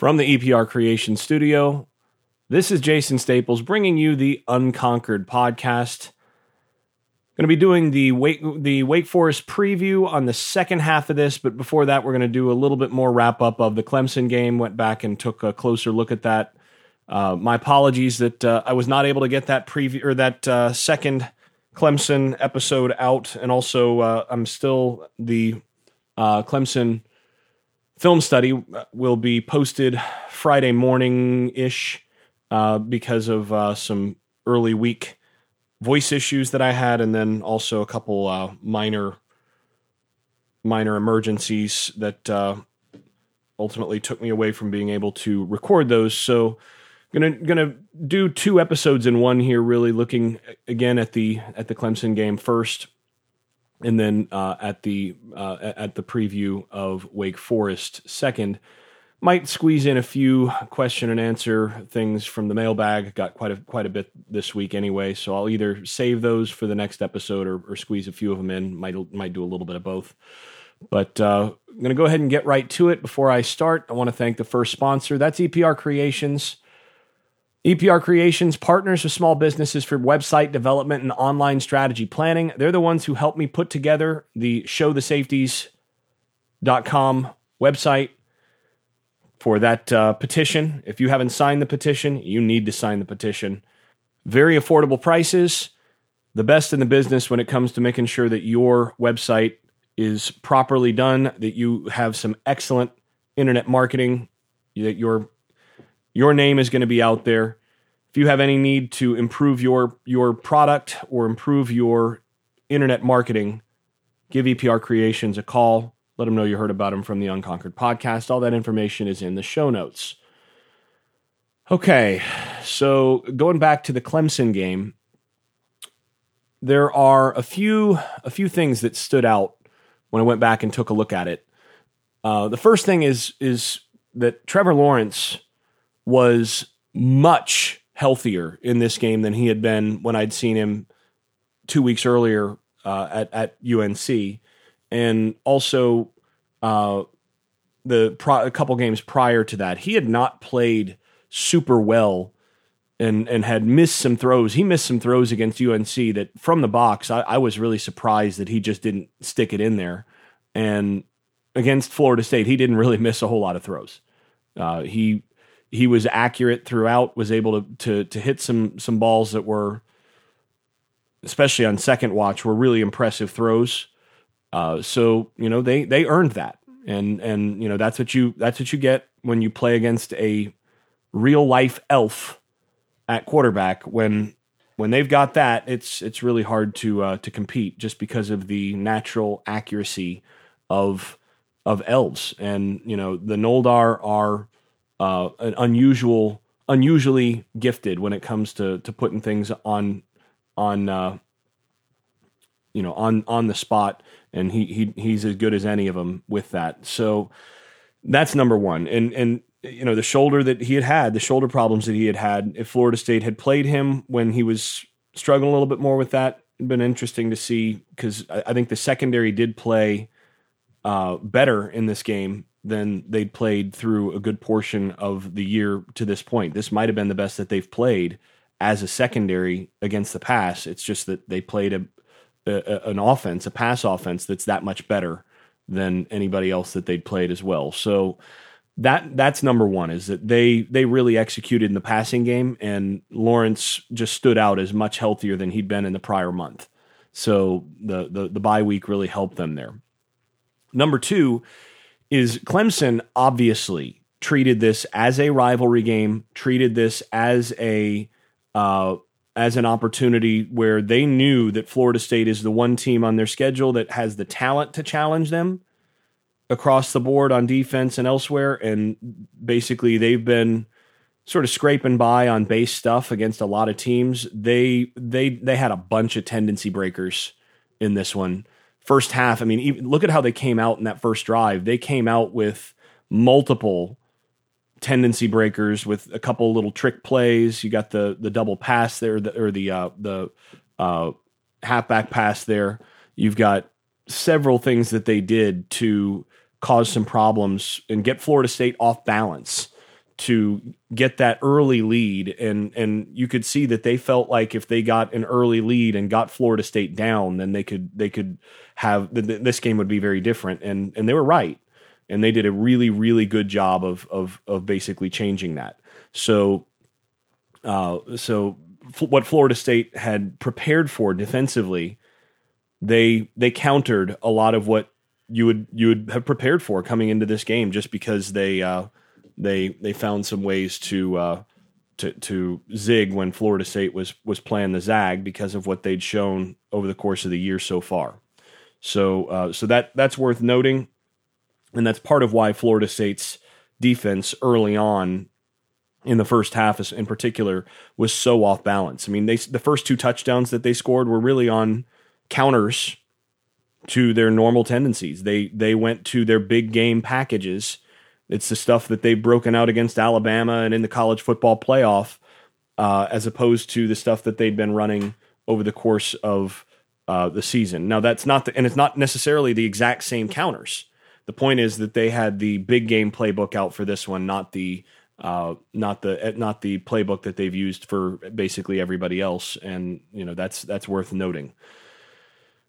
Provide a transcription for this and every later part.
From the EPR Creation Studio, this is Jason Staples bringing you the Unconquered podcast. Going to be doing the Wake, the Wake Forest preview on the second half of this, but before that, we're going to do a little bit more wrap up of the Clemson game. Went back and took a closer look at that. Uh, my apologies that uh, I was not able to get that preview or that uh, second Clemson episode out, and also uh, I'm still the uh, Clemson film study will be posted Friday morning ish uh, because of uh, some early week voice issues that I had, and then also a couple uh, minor minor emergencies that uh, ultimately took me away from being able to record those. So gonna gonna do two episodes in one here, really looking again at the at the Clemson game first, and then uh, at the uh, at the preview of Wake Forest second. Might squeeze in a few question and answer things from the mailbag. Got quite a quite a bit this week anyway, so I'll either save those for the next episode or, or squeeze a few of them in. Might might do a little bit of both. But uh, I'm going to go ahead and get right to it. Before I start, I want to thank the first sponsor. That's EPR Creations. EPR Creations partners with small businesses for website development and online strategy planning. They're the ones who helped me put together the showthesafeties.com website for that uh, petition. If you haven't signed the petition, you need to sign the petition. Very affordable prices, the best in the business when it comes to making sure that your website is properly done, that you have some excellent internet marketing, that your your name is going to be out there. If you have any need to improve your your product or improve your internet marketing, give EPR Creations a call. Let them know you heard about them from the Unconquered podcast. All that information is in the show notes. Okay, so going back to the Clemson game, there are a few a few things that stood out when I went back and took a look at it. Uh, the first thing is is that Trevor Lawrence was much healthier in this game than he had been when I'd seen him two weeks earlier uh, at at UNC, and also uh, the pro- a couple games prior to that, he had not played super well. And, and had missed some throws. He missed some throws against UNC that from the box, I, I was really surprised that he just didn't stick it in there. And against Florida State, he didn't really miss a whole lot of throws. Uh, he he was accurate throughout. Was able to to to hit some some balls that were, especially on second watch, were really impressive throws. Uh, so you know they they earned that, and and you know that's what you that's what you get when you play against a real life elf at quarterback. When when they've got that, it's it's really hard to uh, to compete just because of the natural accuracy of of elves, and you know the Noldor are uh, an unusual, unusually gifted when it comes to to putting things on on uh, you know on on the spot, and he he he's as good as any of them with that. So that's number one, and and you know the shoulder that he had had, the shoulder problems that he had had. If Florida State had played him when he was struggling a little bit more with that, it'd been interesting to see because I, I think the secondary did play uh, better in this game than they'd played through a good portion of the year to this point. This might have been the best that they've played as a secondary against the pass. It's just that they played a, a, an offense, a pass offense that's that much better than anybody else that they'd played as well. So that that's number one is that they they really executed in the passing game, and Lawrence just stood out as much healthier than he'd been in the prior month. So the the, the bye week really helped them there. Number two is Clemson obviously treated this as a rivalry game, treated this as a uh, as an opportunity where they knew that Florida State is the one team on their schedule that has the talent to challenge them across the board on defense and elsewhere, and basically they've been sort of scraping by on base stuff against a lot of teams. They they they had a bunch of tendency breakers in this one first half, I mean, even, look at how they came out in that first drive. They came out with multiple tendency breakers with a couple little trick plays. You got the the double pass there, the, or the uh, the uh, halfback pass there. You've got several things that they did to cause some problems and get Florida State off balance. To get that early lead. And and you could see that they felt like if they got an early lead and got Florida State down then they could they could have this game would be very different. And and they were right. And they did a really really good job of of of basically changing that. So uh so f- what Florida State had prepared for defensively they they countered a lot of what you would you would have prepared for coming into this game just because they uh they they found some ways to uh, to to zig when Florida State was was playing the zag because of what they'd shown over the course of the year so far. So uh, so that that's worth noting, and that's part of why Florida State's defense early on in the first half in particular was so off balance. I mean, they the first two touchdowns that they scored were really on counters to their normal tendencies. They they went to their big game packages it's the stuff that they've broken out against Alabama and in the college football playoff, uh, as opposed to the stuff that they'd been running over the course of uh, the season. Now that's not the, and it's not necessarily the exact same counters. The point is that they had the big game playbook out for this one, not the uh, not the not the playbook that they've used for basically everybody else, and you know that's that's worth noting.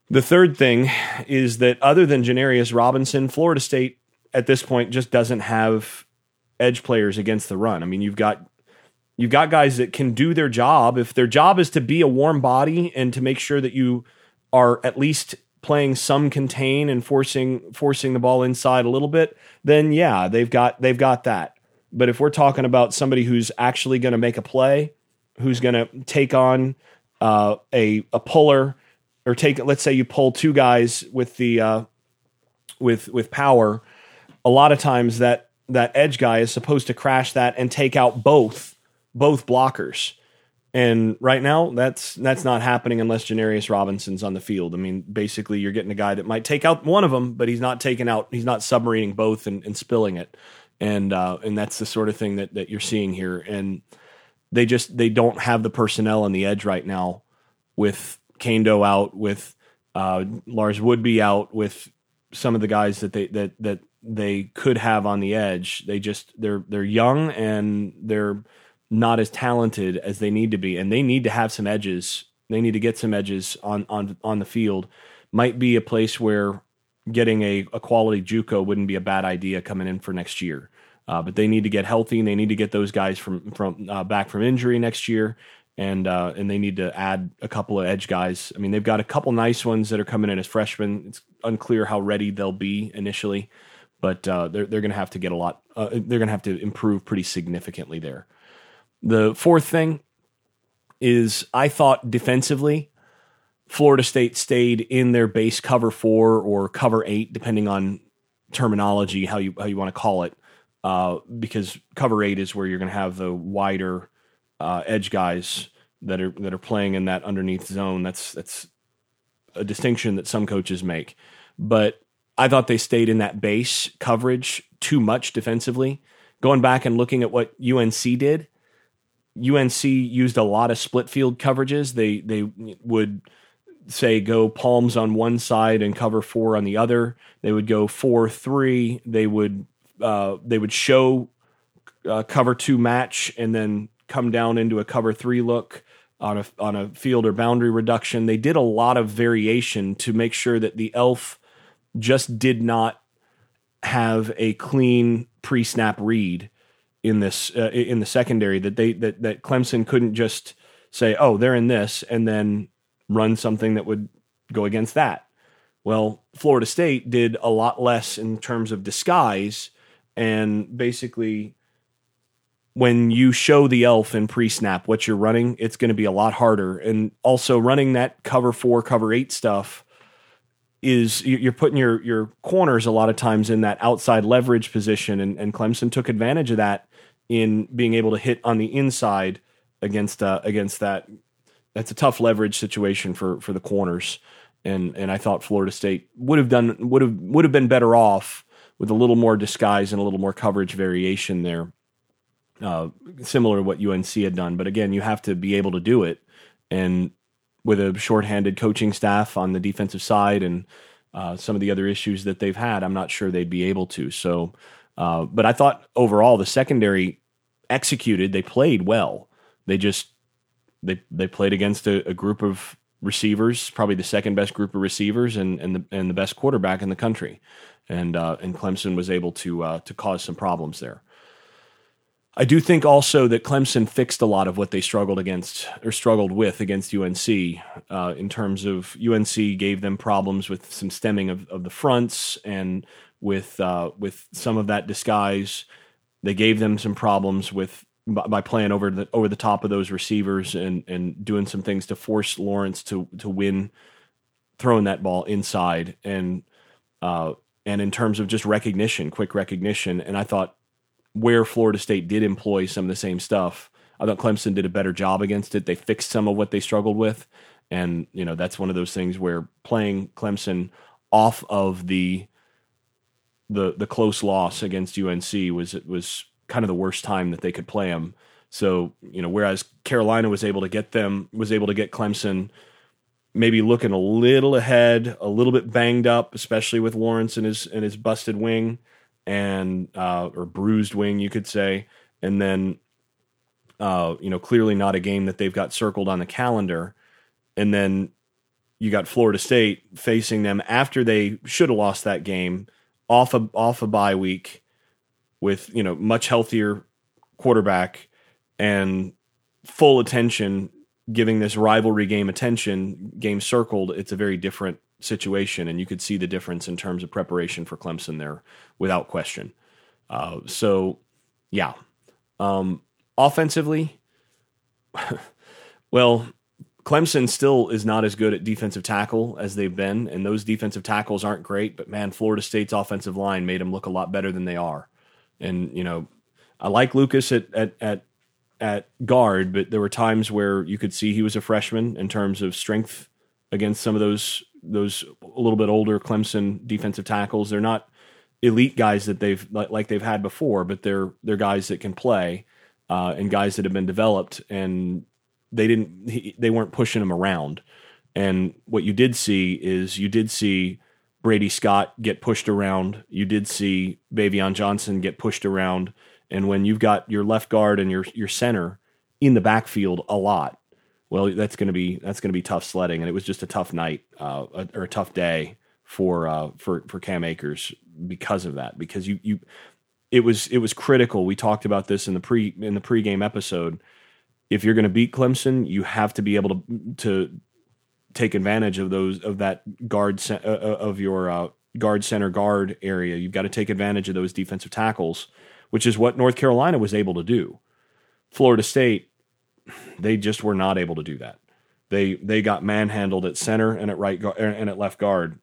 The third thing is that other than Janarius Robinson, Florida State at this point just doesn't have edge players against the run. I mean, you've got you've got guys that can do their job. If their job is to be a warm body and to make sure that you are at least playing some contain and forcing forcing the ball inside a little bit, then yeah, they've got they've got that. But if we're talking about somebody who's actually going to make a play, who's going to take on uh, a a puller or take let's say you pull two guys with the uh, with with power a lot of times that that edge guy is supposed to crash that and take out both both blockers. And right now, that's that's not happening unless Janarius Robinson's on the field. I mean, basically, you're getting a guy that might take out one of them, but he's not taking out, he's not submarining both and, and spilling it. And uh, and that's the sort of thing that that you're seeing here. And they just they don't have the personnel on the edge right now, with Kaindoh out, with uh, Lars Woodbey out, with some of the guys that they that that they could have on the edge. They just they're they're young and they're not as talented as they need to be, and they need to have some edges. They need to get some edges on on on the field. Might be a place where getting a, a quality JUCO wouldn't be a bad idea coming in for next year. Uh, but they need to get healthy, and they need to get those guys from from uh, back from injury next year, and uh, and they need to add a couple of edge guys. I mean, they've got a couple nice ones that are coming in as freshmen. It's unclear how ready they'll be initially but uh, they're they're going to have to get a lot. Uh, they're going to have to improve pretty significantly there. The fourth thing is I thought defensively, Florida State stayed in their base cover four or cover eight, depending on terminology how you how you want to call it, uh, because cover eight is where you're going to have the wider uh, edge guys that are that are playing in that underneath zone. That's that's a distinction that some coaches make, but I thought they stayed in that base coverage too much defensively. Going back and looking at what UNC did, UNC used a lot of split field coverages. They they would say go palms on one side and cover four on the other. They would go four three. They would uh, they would show uh, cover two match and then come down into a cover three look on a on a field or boundary reduction. They did a lot of variation to make sure that the elf just did not have a clean pre-snap read in this uh, in the secondary that they that that Clemson couldn't just say, "Oh, they're in this," and then run something that would go against that. Well, Florida State did a lot less in terms of disguise and basically when you show the elf in pre-snap what you're running, it's going to be a lot harder. And also running that cover 4, cover 8 stuff is you're putting your your corners a lot of times in that outside leverage position, and, and Clemson took advantage of that in being able to hit on the inside against uh, against that. That's a tough leverage situation for for the corners, and and I thought Florida State would have done would have would have been better off with a little more disguise and a little more coverage variation there, uh, similar to what UNC had done. But again, you have to be able to do it, and with a shorthanded coaching staff on the defensive side and uh, some of the other issues that they've had, I'm not sure they'd be able to. So, uh, but I thought overall the secondary executed. They played well. They just they they played against a, a group of receivers, probably the second best group of receivers, and and the and the best quarterback in the country, and uh, and Clemson was able to uh, to cause some problems there. I do think also that Clemson fixed a lot of what they struggled against or struggled with against UNC uh, in terms of UNC gave them problems with some stemming of, of the fronts and with uh, with some of that disguise. They gave them some problems with by playing over the over the top of those receivers and and doing some things to force Lawrence to to win throwing that ball inside and uh, and in terms of just recognition, quick recognition. And I thought where Florida State did employ some of the same stuff. I thought Clemson did a better job against it. They fixed some of what they struggled with, and you know that's one of those things where playing Clemson off of the the the close loss against UNC was it was kind of the worst time that they could play them. So you know, whereas Carolina was able to get them was able to get Clemson maybe looking a little ahead, a little bit banged up, especially with Lawrence and his and his busted wing and uh, or bruised wing, you could say, and then uh, you know clearly not a game that they've got circled on the calendar, and then you got Florida State facing them after they should have lost that game off a off a bye week with you know much healthier quarterback and full attention giving this rivalry game attention game circled. It's a very different situation, and you could see the difference in terms of preparation for Clemson there without question. Uh, so, yeah. Um, offensively, well, Clemson still is not as good at defensive tackle as they've been, and those defensive tackles aren't great. But man, Florida State's offensive line made them look a lot better than they are. And you know, I like Lucas at at at at guard, but there were times where you could see he was a freshman in terms of strength against some of those those a little bit older Clemson defensive tackles. They're not elite guys that they've like they've had before, but they're they're guys that can play uh, and guys that have been developed. And they didn't they weren't pushing them around. And what you did see is you did see Brady Scott get pushed around. You did see Baveon Johnson get pushed around. And when you've got your left guard and your your center in the backfield a lot, well, that's going to be that's going to be tough sledding, and it was just a tough night uh, or a tough day for uh, for for Cam Akers because of that. Because you you it was it was critical. We talked about this in the pre in the pregame episode. If you're going to beat Clemson, you have to be able to to take advantage of those of that guard uh, uh, of your uh, guard center guard area. You've got to take advantage of those defensive tackles, which is what North Carolina was able to do. Florida State they just were not able to do that. They they got manhandled at center and at right guard and at left guard.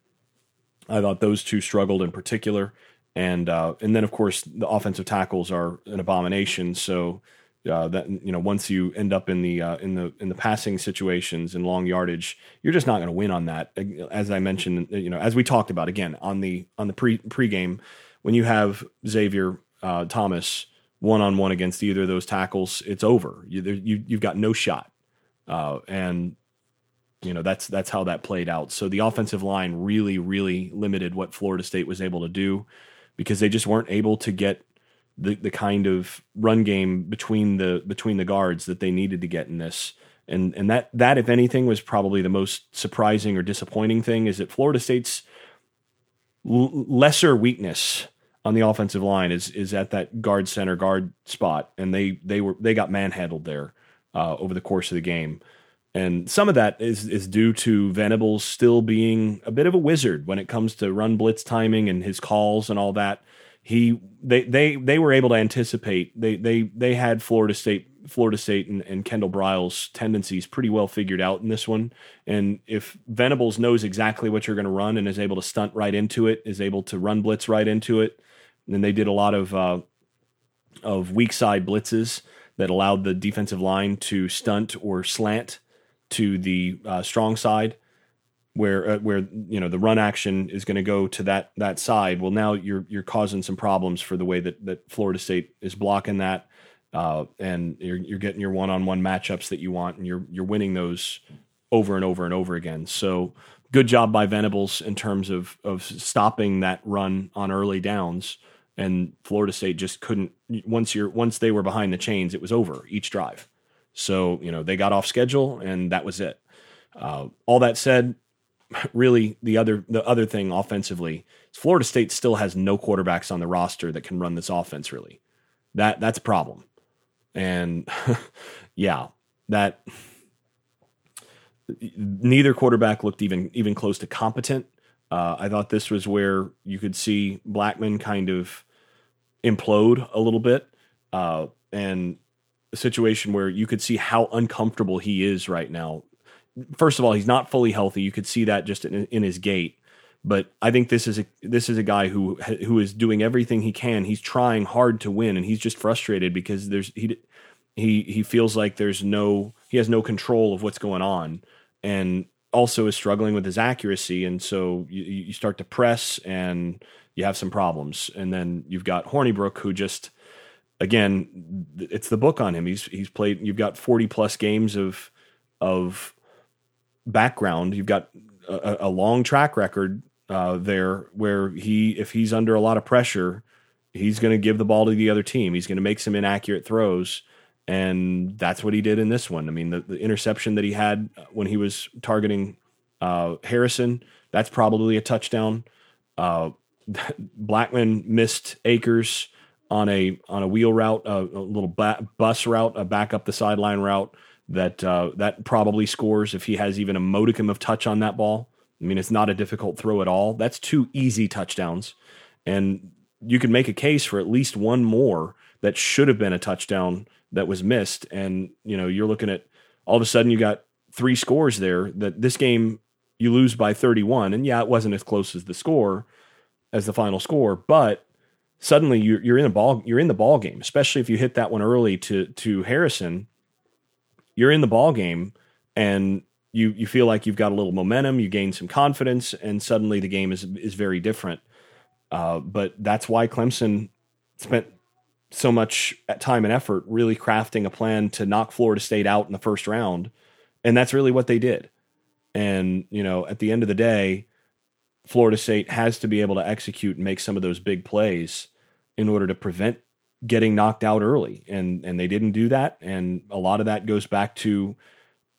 I thought those two struggled in particular, and uh, and then of course the offensive tackles are an abomination. So uh, that you know once you end up in the uh, in the in the passing situations and long yardage, you're just not going to win on that. As I mentioned, you know, as we talked about again on the on the pre pregame, when you have Xavier uh, Thomas one on one against either of those tackles, it's over. You, you you've got no shot, uh, and you know that's that's how that played out. So the offensive line really really limited what Florida State was able to do because they just weren't able to get the the kind of run game between the between the guards that they needed to get in this. And and that that if anything was probably the most surprising or disappointing thing is that Florida State's l- lesser weakness on the offensive line is is at that guard center guard spot, and they they were they got manhandled there uh, over the course of the game. And some of that is is due to Venables still being a bit of a wizard when it comes to run blitz timing and his calls and all that. He they they they were able to anticipate. They they they had Florida State Florida State and, and Kendall Briles' tendencies pretty well figured out in this one. And if Venables knows exactly what you're going to run and is able to stunt right into it, is able to run blitz right into it, and they did a lot of uh, of weak side blitzes that allowed the defensive line to stunt or slant to the uh, strong side, where uh, where you know the run action is going to go to that that side. Well, now you're you're causing some problems for the way that that Florida State is blocking that, uh, and you're you're getting your one on one matchups that you want, and you're you're winning those over and over and over again. So good job by Venables in terms of of stopping that run on early downs and Florida State just couldn't. Once you're once they were behind the chains, it was over each drive. So you know they got off schedule, and that was it. Uh, all that said, really the other the other thing offensively, Florida State still has no quarterbacks on the roster that can run this offense. Really, that that's a problem. And yeah, that neither quarterback looked even even close to competent. Uh, I thought this was where you could see Blackman kind of implode a little bit, uh, and a situation where you could see how uncomfortable he is right now first of all, he's not fully healthy. You could see that just in, in his gait. But I think this is a this is a guy who who is doing everything he can. He's trying hard to win, and he's just frustrated because there's he he he feels like there's no he has no control of what's going on, and also is struggling with his accuracy. And so you, you start to press, and you have some problems. And then you've got Hornibrook, who just again, it's the book on him. He's he's played. You've got forty plus games of of background. You've got a, a long track record uh, there where he, if he's under a lot of pressure, he's going to give the ball to the other team. He's going to make some inaccurate throws. And that's what he did in this one. I mean, the, the interception that he had when he was targeting uh, Harrison, that's probably a touchdown. Uh, Blackman missed Akers on a on a wheel route, uh, a little ba- bus route, a back up the sideline route that uh, that probably scores if he has even a modicum of touch on that ball. I mean, it's not a difficult throw at all. That's two easy touchdowns, and you can make a case for at least one more that should have been a touchdown that was missed. And you know, you're looking at all of a sudden you got three scores there. That this game you lose by 31, and yeah, it wasn't as close as the score as the final score, but suddenly you're, you're in a ball you're in the ball game, especially if you hit that one early to to Harrison you're in the ball game and you you feel like you've got a little momentum, you gain some confidence, and suddenly the game is is very different. Uh, but that's why Clemson spent so much time and effort really crafting a plan to knock Florida State out in the first round, and that's really what they did. And you know, at the end of the day, Florida State has to be able to execute and make some of those big plays in order to prevent getting knocked out early. And and they didn't do that. And a lot of that goes back to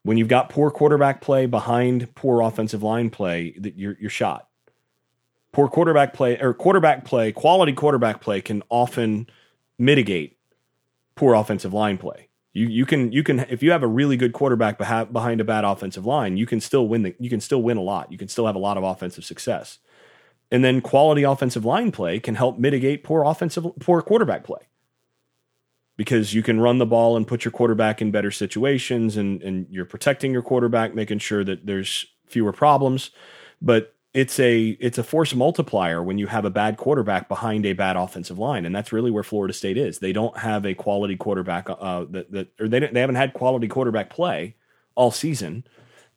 when you've got poor quarterback play behind poor offensive line play that you're you're shot. Poor quarterback play or quarterback play quality quarterback play can often mitigate poor offensive line play you you can you can if you have a really good quarterback behind a bad offensive line you can still win the you can still win a lot. You can still have a lot of offensive success. And then quality offensive line play can help mitigate poor offensive poor quarterback play. Because you can run the ball and put your quarterback in better situations and, and you're protecting your quarterback, making sure that there's fewer problems. But it's a it's a force multiplier when you have a bad quarterback behind a bad offensive line, and that's really where Florida State is. They don't have a quality quarterback uh, that that or they they haven't had quality quarterback play all season,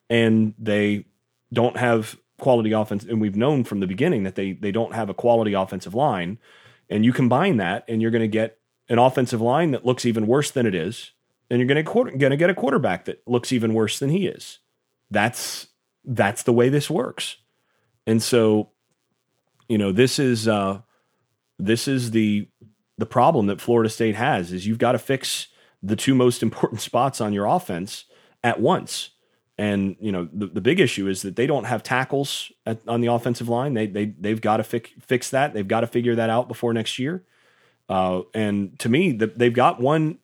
and they don't have quality offense. And we've known from the beginning that they they don't have a quality offensive line, and you combine that, and you're going to get an offensive line that looks even worse than it is, and you're going to going to get a quarterback that looks even worse than he is. That's that's the way this works. And so, you know, this is uh, this is the the problem that Florida State has is you've got to fix the two most important spots on your offense at once. And you know the, the big issue is that they don't have tackles at, on the offensive line. They they they've got to fix fix that. They've got to figure that out before next year. Uh, and to me, the, they've got one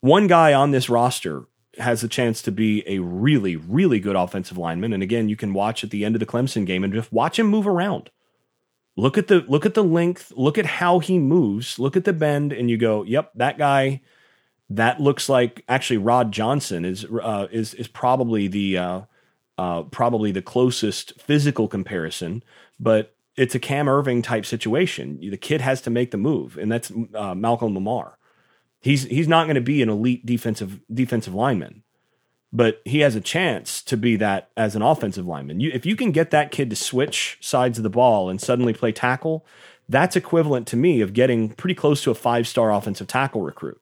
one guy on this roster has a chance to be a really, really good offensive lineman. And again, you can watch at the end of the Clemson game and just watch him move around. Look at the look at the length, look at how he moves, look at the bend, and you go, "Yep, that guy." That looks like actually Rod Johnson is uh, is is probably the uh, uh, probably the closest physical comparison, but it's a Cam Erving type situation. The kid has to make the move, and that's uh, Malcolm Lamar. He's he's not going to be an elite defensive defensive lineman, but he has a chance to be that as an offensive lineman. You, if you can get that kid to switch sides of the ball and suddenly play tackle, that's equivalent to me of getting pretty close to a five star offensive tackle recruit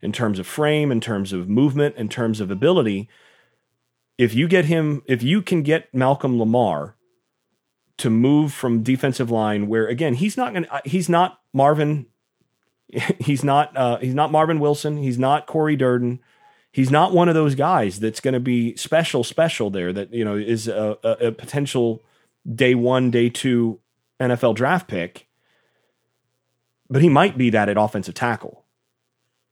in terms of frame, in terms of movement, in terms of ability. If you get him, if you can get Malcolm Lamar to move from defensive line where again he's not going he's not Marvin he's not uh, he's not Marvin Wilson. He's not Corey Durden. He's not one of those guys that's going to be special special there that you know is a, a, a potential day one day two NFL draft pick. But he might be that at offensive tackle.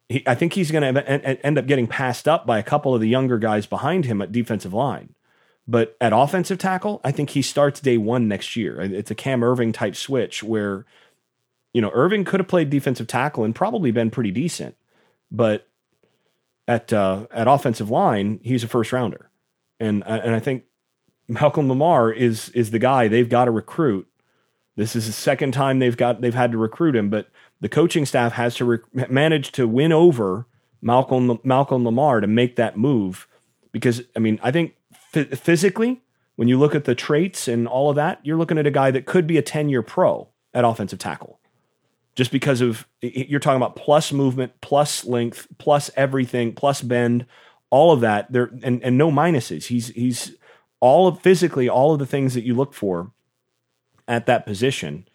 He, I think he's going to end up getting passed up by a couple of the younger guys behind him at defensive line. But at offensive tackle, I think he starts day one next year. It's a Cam Erving type switch where, you know, Erving could have played defensive tackle and probably been pretty decent, but at uh, at offensive line, he's a first rounder, and uh, and I think Malcolm Lamar is is the guy they've got to recruit. This is the second time they've got they've had to recruit him, but the coaching staff has to rec- manage to win over Malcolm Malcolm Lamar to make that move because I mean I think physically, when you look at the traits and all of that, you're looking at a guy that could be a 10 year pro at offensive tackle. Just because of, you're talking about plus movement, plus length, plus everything, plus bend, all of that. There and, and no minuses. He's, he's all of physically, all of the things that you look for at that position.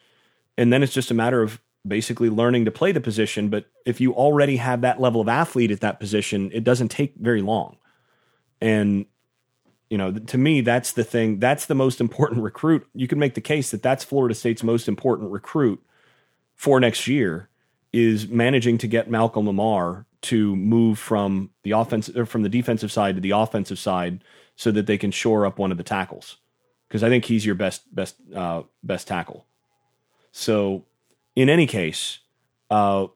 And then it's just a matter of basically learning to play the position. But if you already have that level of athlete at that position, it doesn't take very long. And you know, to me, that's the thing. That's the most important recruit. You can make the case that that's Florida State's most important recruit for next year is managing to get Malcolm Lamar to move from the offense or from the defensive side to the offensive side so that they can shore up one of the tackles because I think he's your best best uh, best tackle. So, in any case, uh,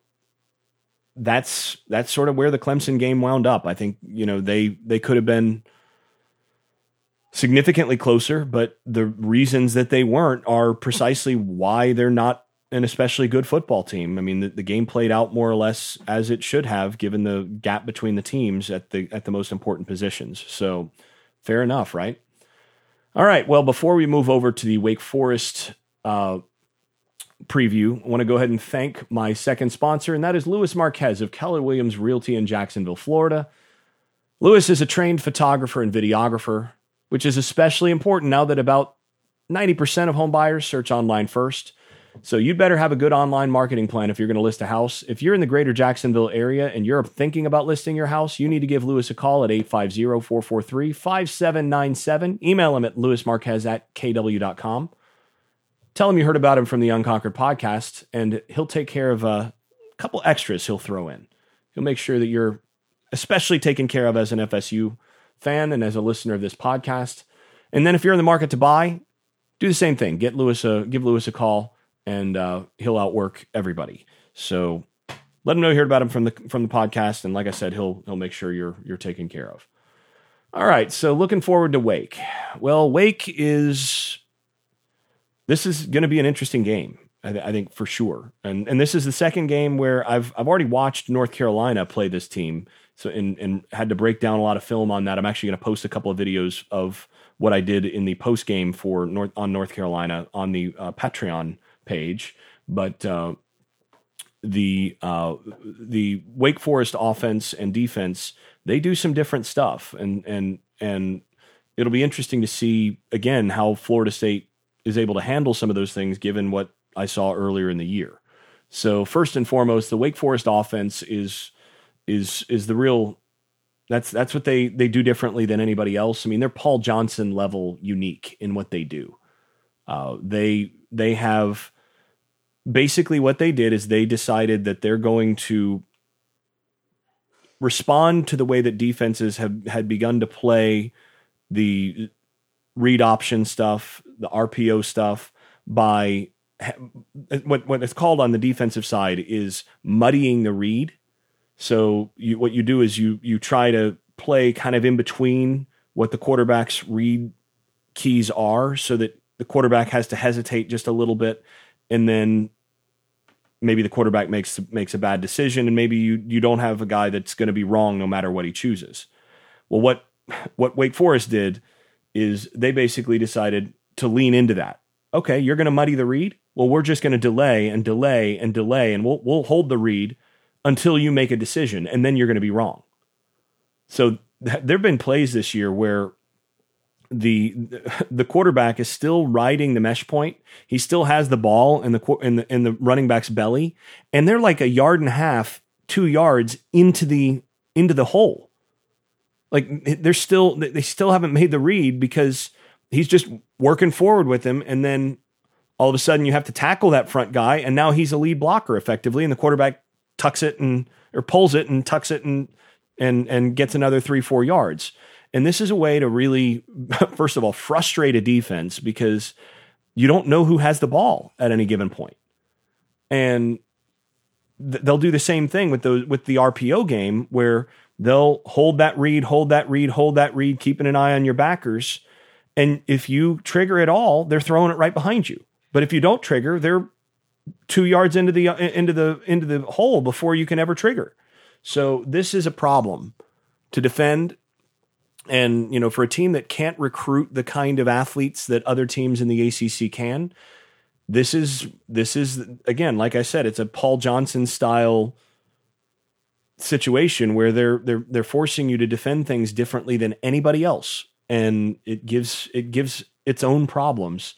that's that's sort of where the Clemson game wound up. I think you know they they could have been significantly closer, but the reasons that they weren't are precisely why they're not an especially good football team. I mean, the, the, game played out more or less as it should have, given the gap between the teams at the at the most important positions. So, fair enough, right? All right. Well, before we move over to the Wake Forest uh, preview, I want to go ahead and thank my second sponsor, and that is Lewis Marquez of Keller Williams Realty in Jacksonville, Florida. Lewis is a trained photographer and videographer which is especially important now that about 90% of home buyers search online first. So you'd better have a good online marketing plan if you're going to list a house. If you're in the greater Jacksonville area and you're thinking about listing your house, you need to give Lewis a call at 850-443-5797. Email him at lewismarquez at kw.com. Tell him you heard about him from the Unconquered podcast, and he'll take care of uh, a couple extras he'll throw in. He'll make sure that you're especially taken care of as an FSU fan and as a listener of this podcast. And then if you're in the market to buy, do the same thing. Get Lewis a give Lewis a call, and uh, he'll outwork everybody. So let him know you heard about him from the from the podcast, and like I said, he'll he'll make sure you're you're taken care of. All right, so looking forward to Wake. Well, Wake is this is going to be an interesting game. I, th- I, think for sure, and and this is the second game where I've I've already watched North Carolina play this team so and and had to break down a lot of film on that. I'm actually going to post a couple of videos of what I did in the post game for North on North Carolina on the uh, Patreon page. But uh, the uh, the Wake Forest offense and defense they do some different stuff, and and and it'll be interesting to see again how Florida State is able to handle some of those things given what I saw earlier in the year. So first and foremost, the Wake Forest offense is is is the real that's that's what they they do differently than anybody else. I mean, they're Paul Johnson level unique in what they do. Uh, they they have basically what they did is they decided that they're going to respond to the way that defenses have had begun to play the read option stuff, the RPO stuff by what what it's called on the defensive side is muddying the read. So you, what you do is you you try to play kind of in between what the quarterback's read keys are, so that the quarterback has to hesitate just a little bit, and then maybe the quarterback makes makes a bad decision, and maybe you you don't have a guy that's going to be wrong no matter what he chooses. Well, what what Wake Forest did is they basically decided to lean into that. Okay, you're going to muddy the read. Well, we're just going to delay and delay and delay, and we'll we'll hold the read until you make a decision, and then you're going to be wrong. So th- there have been plays this year where the the quarterback is still riding the mesh point. He still has the ball in the in the in the running back's belly, and they're like a yard and a half, two yards into the into the hole. Like they're still they still haven't made the read because he's just working forward with him, and then all of a sudden you have to tackle that front guy, and now he's a lead blocker effectively, and the quarterback tucks it and or pulls it and tucks it and and and gets another three four yards. And this is a way to really, first of all, frustrate a defense because you don't know who has the ball at any given point. And th- they'll do the same thing with those with the RPO game where they'll hold that read, hold that read, hold that read, keeping an eye on your backers. And if you trigger it all, they're throwing it right behind you. But if you don't trigger, they're two yards into the uh, into the into the hole before you can ever trigger. So this is a problem to defend and, you know, for a team that can't recruit the kind of athletes that other teams in the ACC can, this is this is again, like I said, it's a Paul Johnson style situation where they're they're they're forcing you to defend things differently than anybody else and it gives it gives its own problems.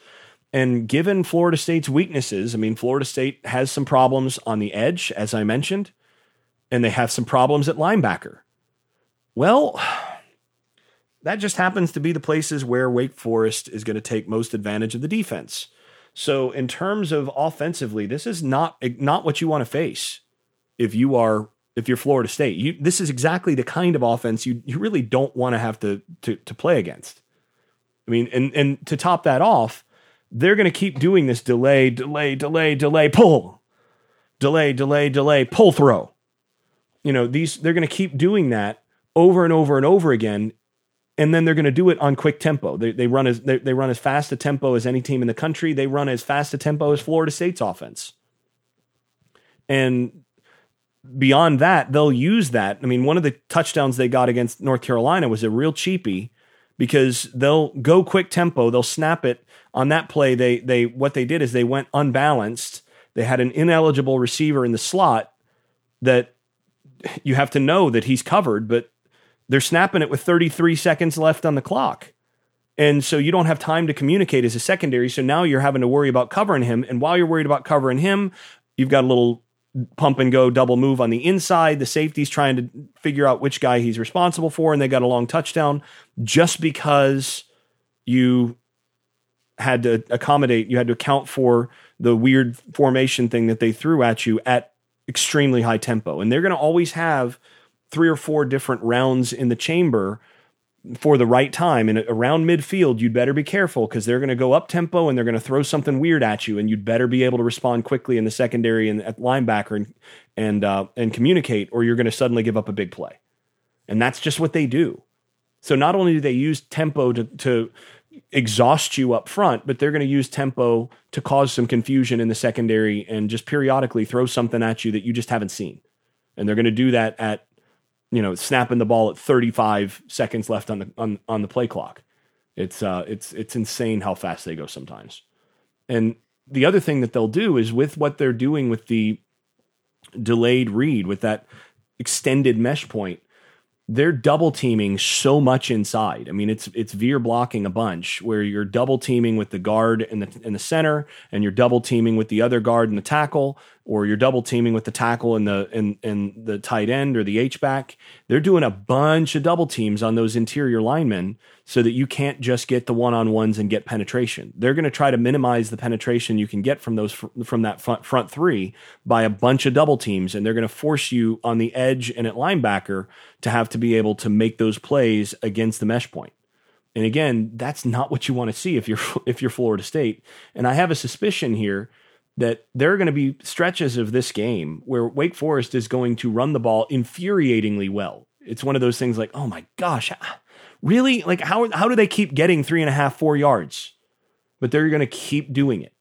And given Florida State's weaknesses, I mean Florida State has some problems on the edge as I mentioned, and they have some problems at linebacker. Well, that just happens to be the places where Wake Forest is going to take most advantage of the defense. So in terms of offensively, this is not not what you want to face if you are if you're Florida State. You, this is exactly the kind of offense you you really don't want to have to to to play against. I mean, and and to top that off, they're going to keep doing this delay, delay, delay, delay, pull, delay, delay, delay, pull, throw. You know, these they're going to keep doing that over and over and over again and then they're going to do it on quick tempo. They, they run as they, they run as fast a tempo as any team in the country. They run as fast a tempo as Florida State's offense. And beyond that, they'll use that. I mean, one of the touchdowns they got against North Carolina was a real cheapie because they'll go quick tempo, they'll snap it on that play. They they what they did is they went unbalanced. They had an ineligible receiver in the slot that you have to know that he's covered, but they're snapping it with 33 seconds left on the clock. And so you don't have time to communicate as a secondary. So now you're having to worry about covering him. And while you're worried about covering him, you've got a little pump and go double move on the inside. The safety's trying to figure out which guy he's responsible for, and they got a long touchdown just because you had to accommodate, you had to account for the weird formation thing that they threw at you at extremely high tempo. And they're going to always have three or four different rounds in the chamber for the right time. And around midfield you'd better be careful because they're going to go up tempo and they're going to throw something weird at you and you'd better be able to respond quickly in the secondary and at linebacker and and uh, and communicate or you're going to suddenly give up a big play. And that's just what they do. So not only do they use tempo to, to exhaust you up front but they're going to use tempo to cause some confusion in the secondary and just periodically throw something at you that you just haven't seen. And they're going to do that at you know, snapping the ball at 35 seconds left on the on, on the play clock. It's uh it's it's insane how fast they go sometimes. And the other thing that they'll do is with what they're doing with the delayed read with that extended mesh point, they're double teaming so much inside. I mean, it's it's veer blocking a bunch where you're double teaming with the guard in the in the center, and you're double teaming with the other guard in the tackle, or you're double teaming with the tackle and the in in the tight end or the H back. They're doing a bunch of double teams on those interior linemen so that you can't just get the one on ones and get penetration. They're going to try to minimize the penetration you can get from those from that front front three by a bunch of double teams, and they're going to force you on the edge and at linebacker to have to be able to make those plays against the mesh point. And again, that's not what you want to see if you're if you're Florida State. And I have a suspicion here that there are going to be stretches of this game where Wake Forest is going to run the ball infuriatingly well. It's one of those things like, oh my gosh, ah, really? Like how how do they keep getting three and a half, four yards? But they're going to keep doing it.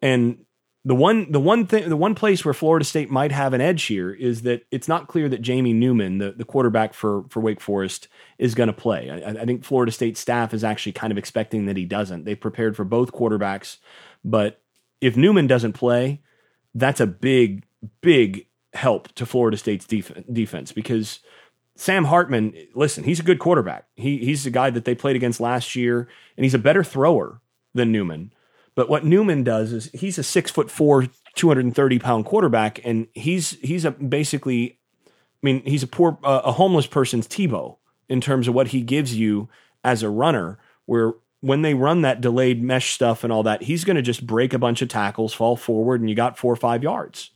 And the one the one thing the one place where Florida State might have an edge here is that it's not clear that Jamie Newman, the, the quarterback for for Wake Forest, is going to play. I, I think Florida State staff is actually kind of expecting that he doesn't. They've prepared for both quarterbacks, but if Newman doesn't play, that's a big, big help to Florida State's def- defense because Sam Hartman, listen, he's a good quarterback. He he's the guy that they played against last year, and he's a better thrower than Newman. But what Newman does is he's a six foot four, 230 pound quarterback, and he's he's a basically, I mean, he's a poor uh, a homeless person's Tebow in terms of what he gives you as a runner. Where when they run that delayed mesh stuff and all that, he's going to just break a bunch of tackles, fall forward, and you got four or five yards.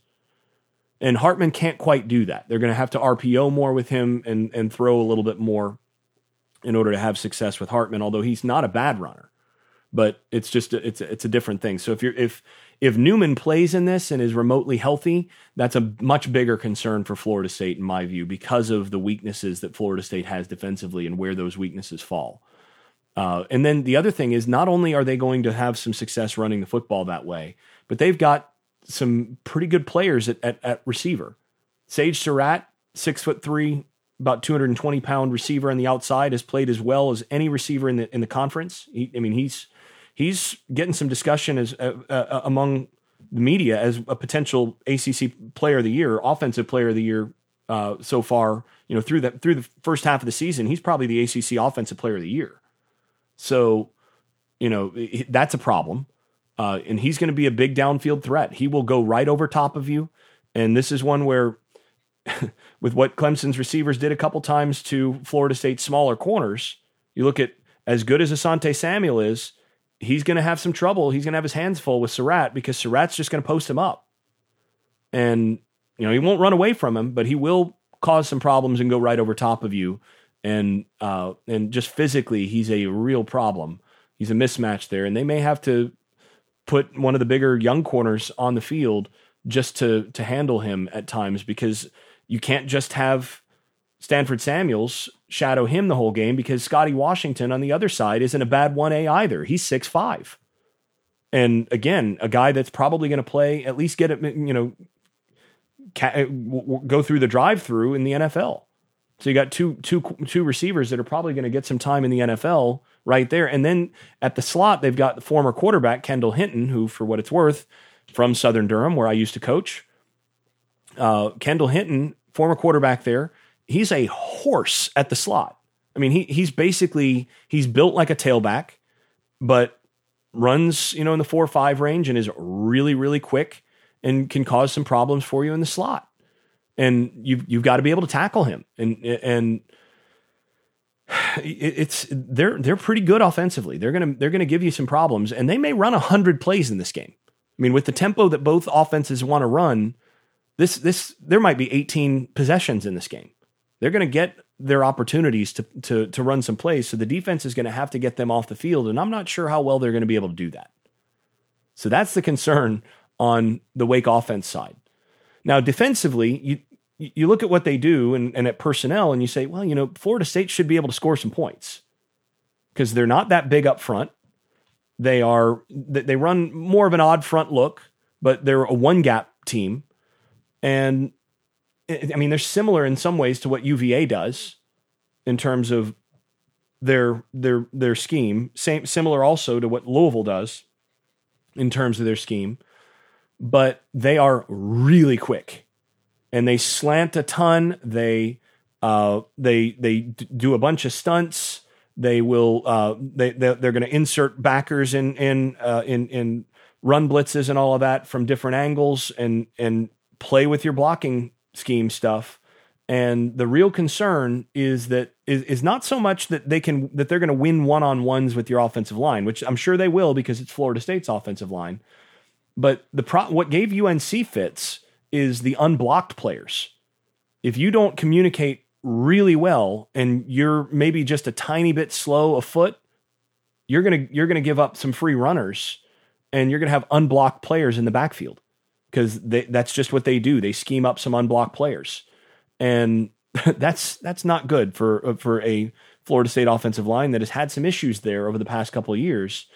And Hartman can't quite do that. They're going to have to RPO more with him and and throw a little bit more in order to have success with Hartman. Although he's not a bad runner, but it's just a, it's a, it's a different thing. So if you're if if Newman plays in this and is remotely healthy, that's a much bigger concern for Florida State in my view because of the weaknesses that Florida State has defensively and where those weaknesses fall. Uh, and then the other thing is not only are they going to have some success running the football that way, but they've got some pretty good players at, at, at receiver. Sage Surratt, six foot three, about 220 pound receiver on the outside, has played as well as any receiver in the in the conference. He, I mean, he's he's getting some discussion as uh, uh, among the media as a potential ACC Player of the Year, Offensive Player of the Year uh, so far. You know, through the through the first half of the season, he's probably the ACC Offensive Player of the Year. So, you know, that's a problem. Uh, and he's going to be a big downfield threat. He will go right over top of you. And this is one where, with what Clemson's receivers did a couple times to Florida State's smaller corners, you look at as good as Asante Samuel is, he's going to have some trouble. He's going to have his hands full with Surratt because Surratt's just going to post him up. And, you know, he won't run away from him, but he will cause some problems and go right over top of you. And, uh, and just physically, he's a real problem. He's a mismatch there. And they may have to put one of the bigger young corners on the field just to to handle him at times because you can't just have Stanford Samuels shadow him the whole game because Scotty Washington on the other side isn't a bad 1A either. He's six five, And again, a guy that's probably going to play at least get it, you know, go through the drive-through in the NFL. So you got two two two receivers that are probably going to get some time in the NFL right there. And then at the slot, they've got the former quarterback, Kendall Hinton, who, for what it's worth, from Southern Durham, where I used to coach. Uh, Kendall Hinton, former quarterback there, he's a horse at the slot. I mean, he he's basically he's built like a tailback, but runs you know in the four or five range and is really really quick and can cause some problems for you in the slot. And you've you've got to be able to tackle him and and it's they're they're pretty good offensively. They're gonna they're gonna give you some problems, and they may run hundred plays in this game. I mean, with the tempo that both offenses want to run, this this there might be eighteen possessions in this game. They're gonna get their opportunities to to to run some plays, so the defense is gonna have to get them off the field, and I'm not sure how well they're gonna be able to do that. So that's the concern on the Wake offense side. Now, defensively, you you look at what they do and, and at personnel and you say, well, you know, Florida State should be able to score some points because they're not that big up front. They are they run more of an odd front look, but they're a one gap team. And I mean, they're similar in some ways to what UVA does in terms of their their their scheme. Same similar also to what Louisville does in terms of their scheme, but they are really quick and they slant a ton. They uh, they they do a bunch of stunts. They will uh, they they're, they're going to insert backers in in uh, in in run blitzes and all of that from different angles and and play with your blocking scheme stuff. And the real concern is that is, is not so much that they can that they're going to win one on ones with your offensive line, which I'm sure they will because it's Florida State's offensive line. But the pro, what gave UNC fits is the unblocked players. If you don't communicate really well and you're maybe just a tiny bit slow afoot, you're going to you're going to give up some free runners and you're going to have unblocked players in the backfield because that's just what they do. They scheme up some unblocked players. And that's that's not good for for a Florida State offensive line that has had some issues there over the past couple of years.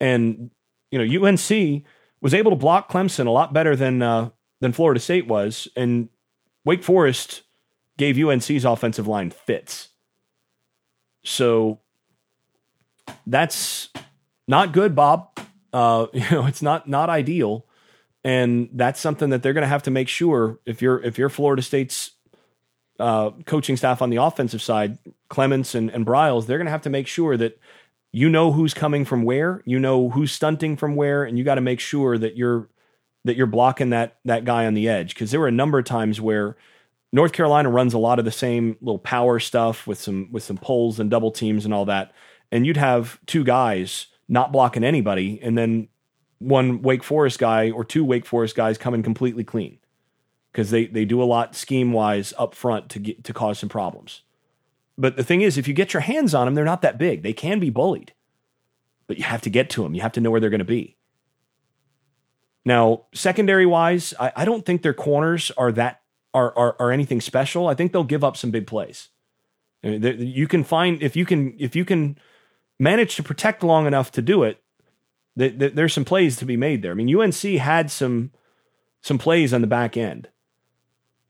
And you know, UNC was able to block Clemson a lot better than uh, than Florida State was, and Wake Forest gave UNC's offensive line fits. So that's not good, Bob. Uh, you know, it's not not ideal, and that's something that they're going to have to make sure if you're if you're Florida State's uh, coaching staff on the offensive side, Clements and, and Briles, they're going to have to make sure that you know who's coming from where, you know who's stunting from where, and you got to make sure that you're that you're blocking that that guy on the edge. Because there were a number of times where North Carolina runs a lot of the same little power stuff with some with some pulls and double teams and all that, and you'd have two guys not blocking anybody, and then one Wake Forest guy or two Wake Forest guys coming completely clean because they they do a lot scheme wise up front to get to cause some problems. But the thing is, if you get your hands on them, they're not that big. They can be bullied, but you have to get to them. You have to know where they're going to be. Now, secondary wise, I, I, don't think their corners are that are, are are anything special. I think they'll give up some big plays. You can find if you can if you can manage to protect long enough to do it. There's some plays to be made there. I mean, UNC had some some plays on the back end.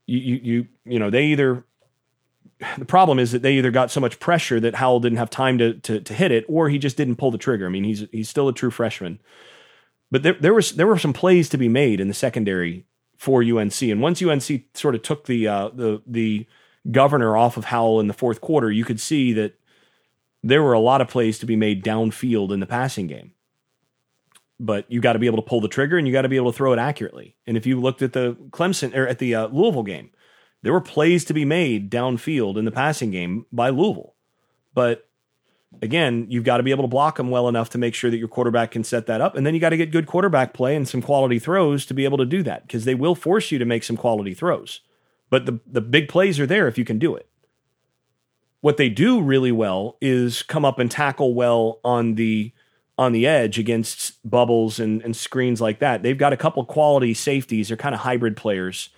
You you you you know they either the problem is that they either got so much pressure that Howell didn't have time to, to, to hit it, or he just didn't pull the trigger. I mean, he's he's still a true freshman, but there there was there were some plays to be made in the secondary for UNC, and once UNC sort of took the uh, the the governor off of Howell in the fourth quarter, you could see that there were a lot of plays to be made downfield in the passing game. But you got to be able to pull the trigger, and you got to be able to throw it accurately. And if you looked at the Clemson or at the uh, Louisville game there were plays to be made downfield in the passing game by Louisville. But again, you've got to be able to block them well enough to make sure that your quarterback can set that up. And then you got to get good quarterback play and some quality throws to be able to do that because they will force you to make some quality throws. But the, the big plays are there if you can do it. What they do really well is come up and tackle well on the on the edge against bubbles and, and screens like that. They've got a couple quality safeties. They're kind of hybrid players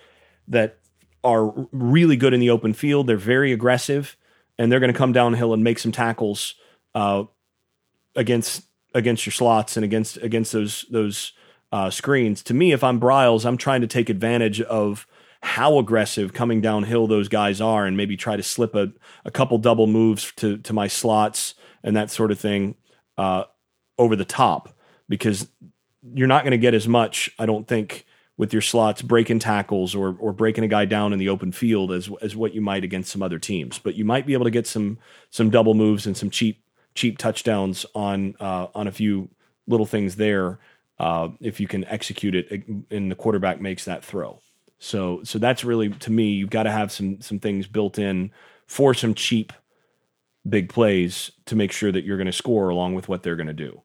that are really good in the open field. They're very aggressive, and they're going to come downhill and make some tackles uh, against against your slots and against against those those uh, screens. To me, if I'm Briles, I'm trying to take advantage of how aggressive coming downhill those guys are, and maybe try to slip a, a couple double moves to to my slots and that sort of thing uh, over the top because you're not going to get as much. I don't think with your slots breaking tackles or or breaking a guy down in the open field as as what you might against some other teams. But you might be able to get some some double moves and some cheap cheap touchdowns on uh, on a few little things there uh, if you can execute it and the quarterback makes that throw. So so that's really to me you've got to have some some things built in for some cheap big plays to make sure that you're going to score along with what they're going to do.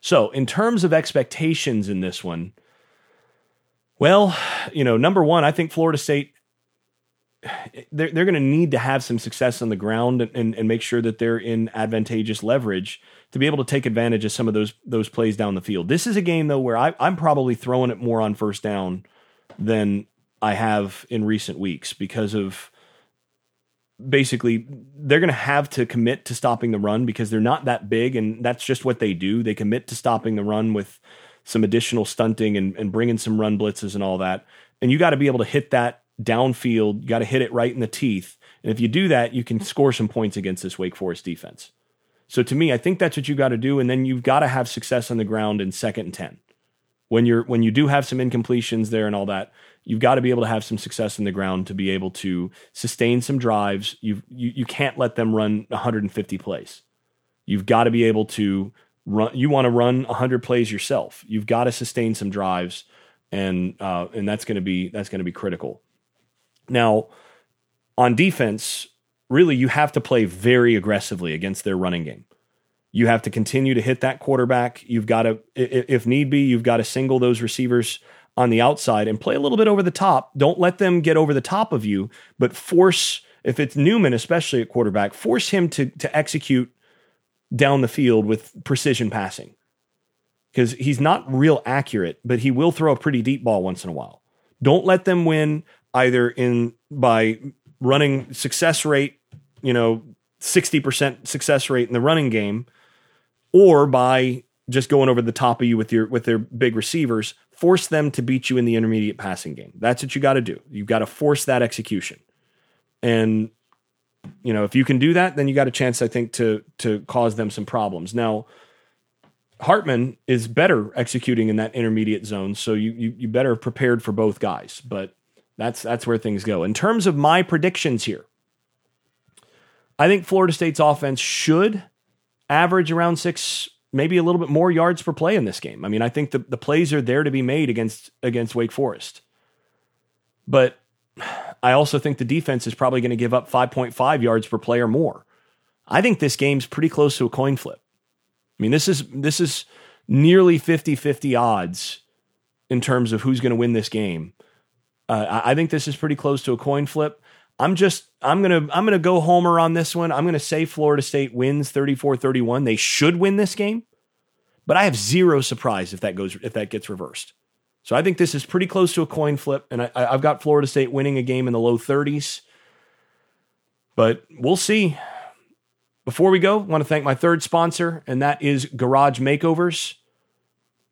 So, in terms of expectations in this one, well, you know, number one, I think Florida State they're, they're going to need to have some success on the ground and, and, and, make sure that they're in advantageous leverage to be able to take advantage of some of those those plays down the field. This is a game though where I, I'm probably throwing it more on first down than I have in recent weeks because of basically they're going to have to commit to stopping the run because they're not that big and that's just what they do. They commit to stopping the run with some additional stunting and, and bringing some run blitzes and all that. And you got to be able to hit that downfield. You got to hit it right in the teeth. And if you do that, you can score some points against this Wake Forest defense. So to me, I think that's what you got to do. And then you've got to have success on the ground in second and 10. When you're when you do have some incompletions there and all that, you've got to be able to have some success in the ground to be able to sustain some drives. you you you can't let them run 150 plays. You've got to be able to run you want to run 100 plays yourself you've got to sustain some drives and uh, and that's going to be that's going to be critical now on defense really you have to play very aggressively against their running game you have to continue to hit that quarterback. You've got to if need be you've got to single those receivers on the outside and play a little bit over the top. Don't let them get over the top of you but force if it's Newman especially at quarterback force him to to execute down the field with precision passing. Because he's not real accurate, but he will throw a pretty deep ball once in a while. Don't let them win either in by running success rate, you know, 60% success rate in the running game or by just going over the top of you with your with their big receivers, force them to beat you in the intermediate passing game. That's what you got to do. You've got to force that execution. And you know, if you can do that, then you got a chance, I think, to to cause them some problems. Now, Hartman is better executing in that intermediate zone, so you you, you better prepared for both guys. But That's that's where things go. In terms of my predictions here, I think Florida State's offense should average around six, maybe a little bit more yards per play in this game. I mean, I think the, the plays are there to be made against against Wake Forest. But I also think the defense is probably going to give up 5.5 yards per play or more. I think this game's pretty close to a coin flip. I mean, this is this is nearly 50-50 odds in terms of who's going to win this game. Uh, I think this is pretty close to a coin flip. I'm just I'm going to I'm going to go homer on this one. I'm going to say Florida State wins 34-31. They should win this game. But I have zero surprise if that goes if that gets reversed. So I think this is pretty close to a coin flip and I, I've got Florida State winning a game in the low 30s. But we'll see. Before we go, I want to thank my third sponsor, and that is Garage Makeovers.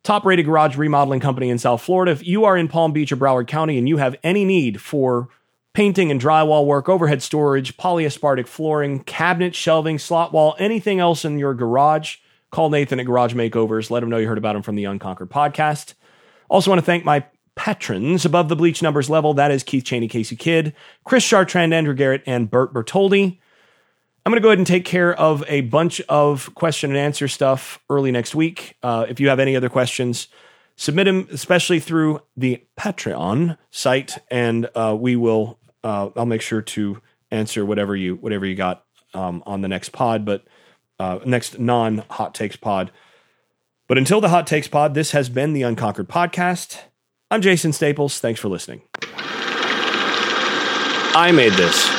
Top rated garage remodeling company in South Florida. If you are in Palm Beach or Broward County and you have any need for painting and drywall work, overhead storage, polyaspartic flooring, cabinet, shelving, slot wall, anything else in your garage, call Nathan at Garage Makeovers. Let him know you heard about him from the Unconquered podcast. Also, want to thank my patrons above the bleach numbers level. That is Keith Cheney, Casey Kidd, Chris Chartrand, Andrew Garrett, and Bert Bertoldi. I'm going to go ahead and take care of a bunch of question and answer stuff early next week. Uh, if you have any other questions, submit them, especially through the Patreon site, and uh, we will. Uh, I'll make sure to answer whatever you whatever you got um, on the next pod, but uh, next non hot takes pod. But until the hot takes pod, this has been the Unconquered podcast. I'm Jason Staples. Thanks for listening. I made this.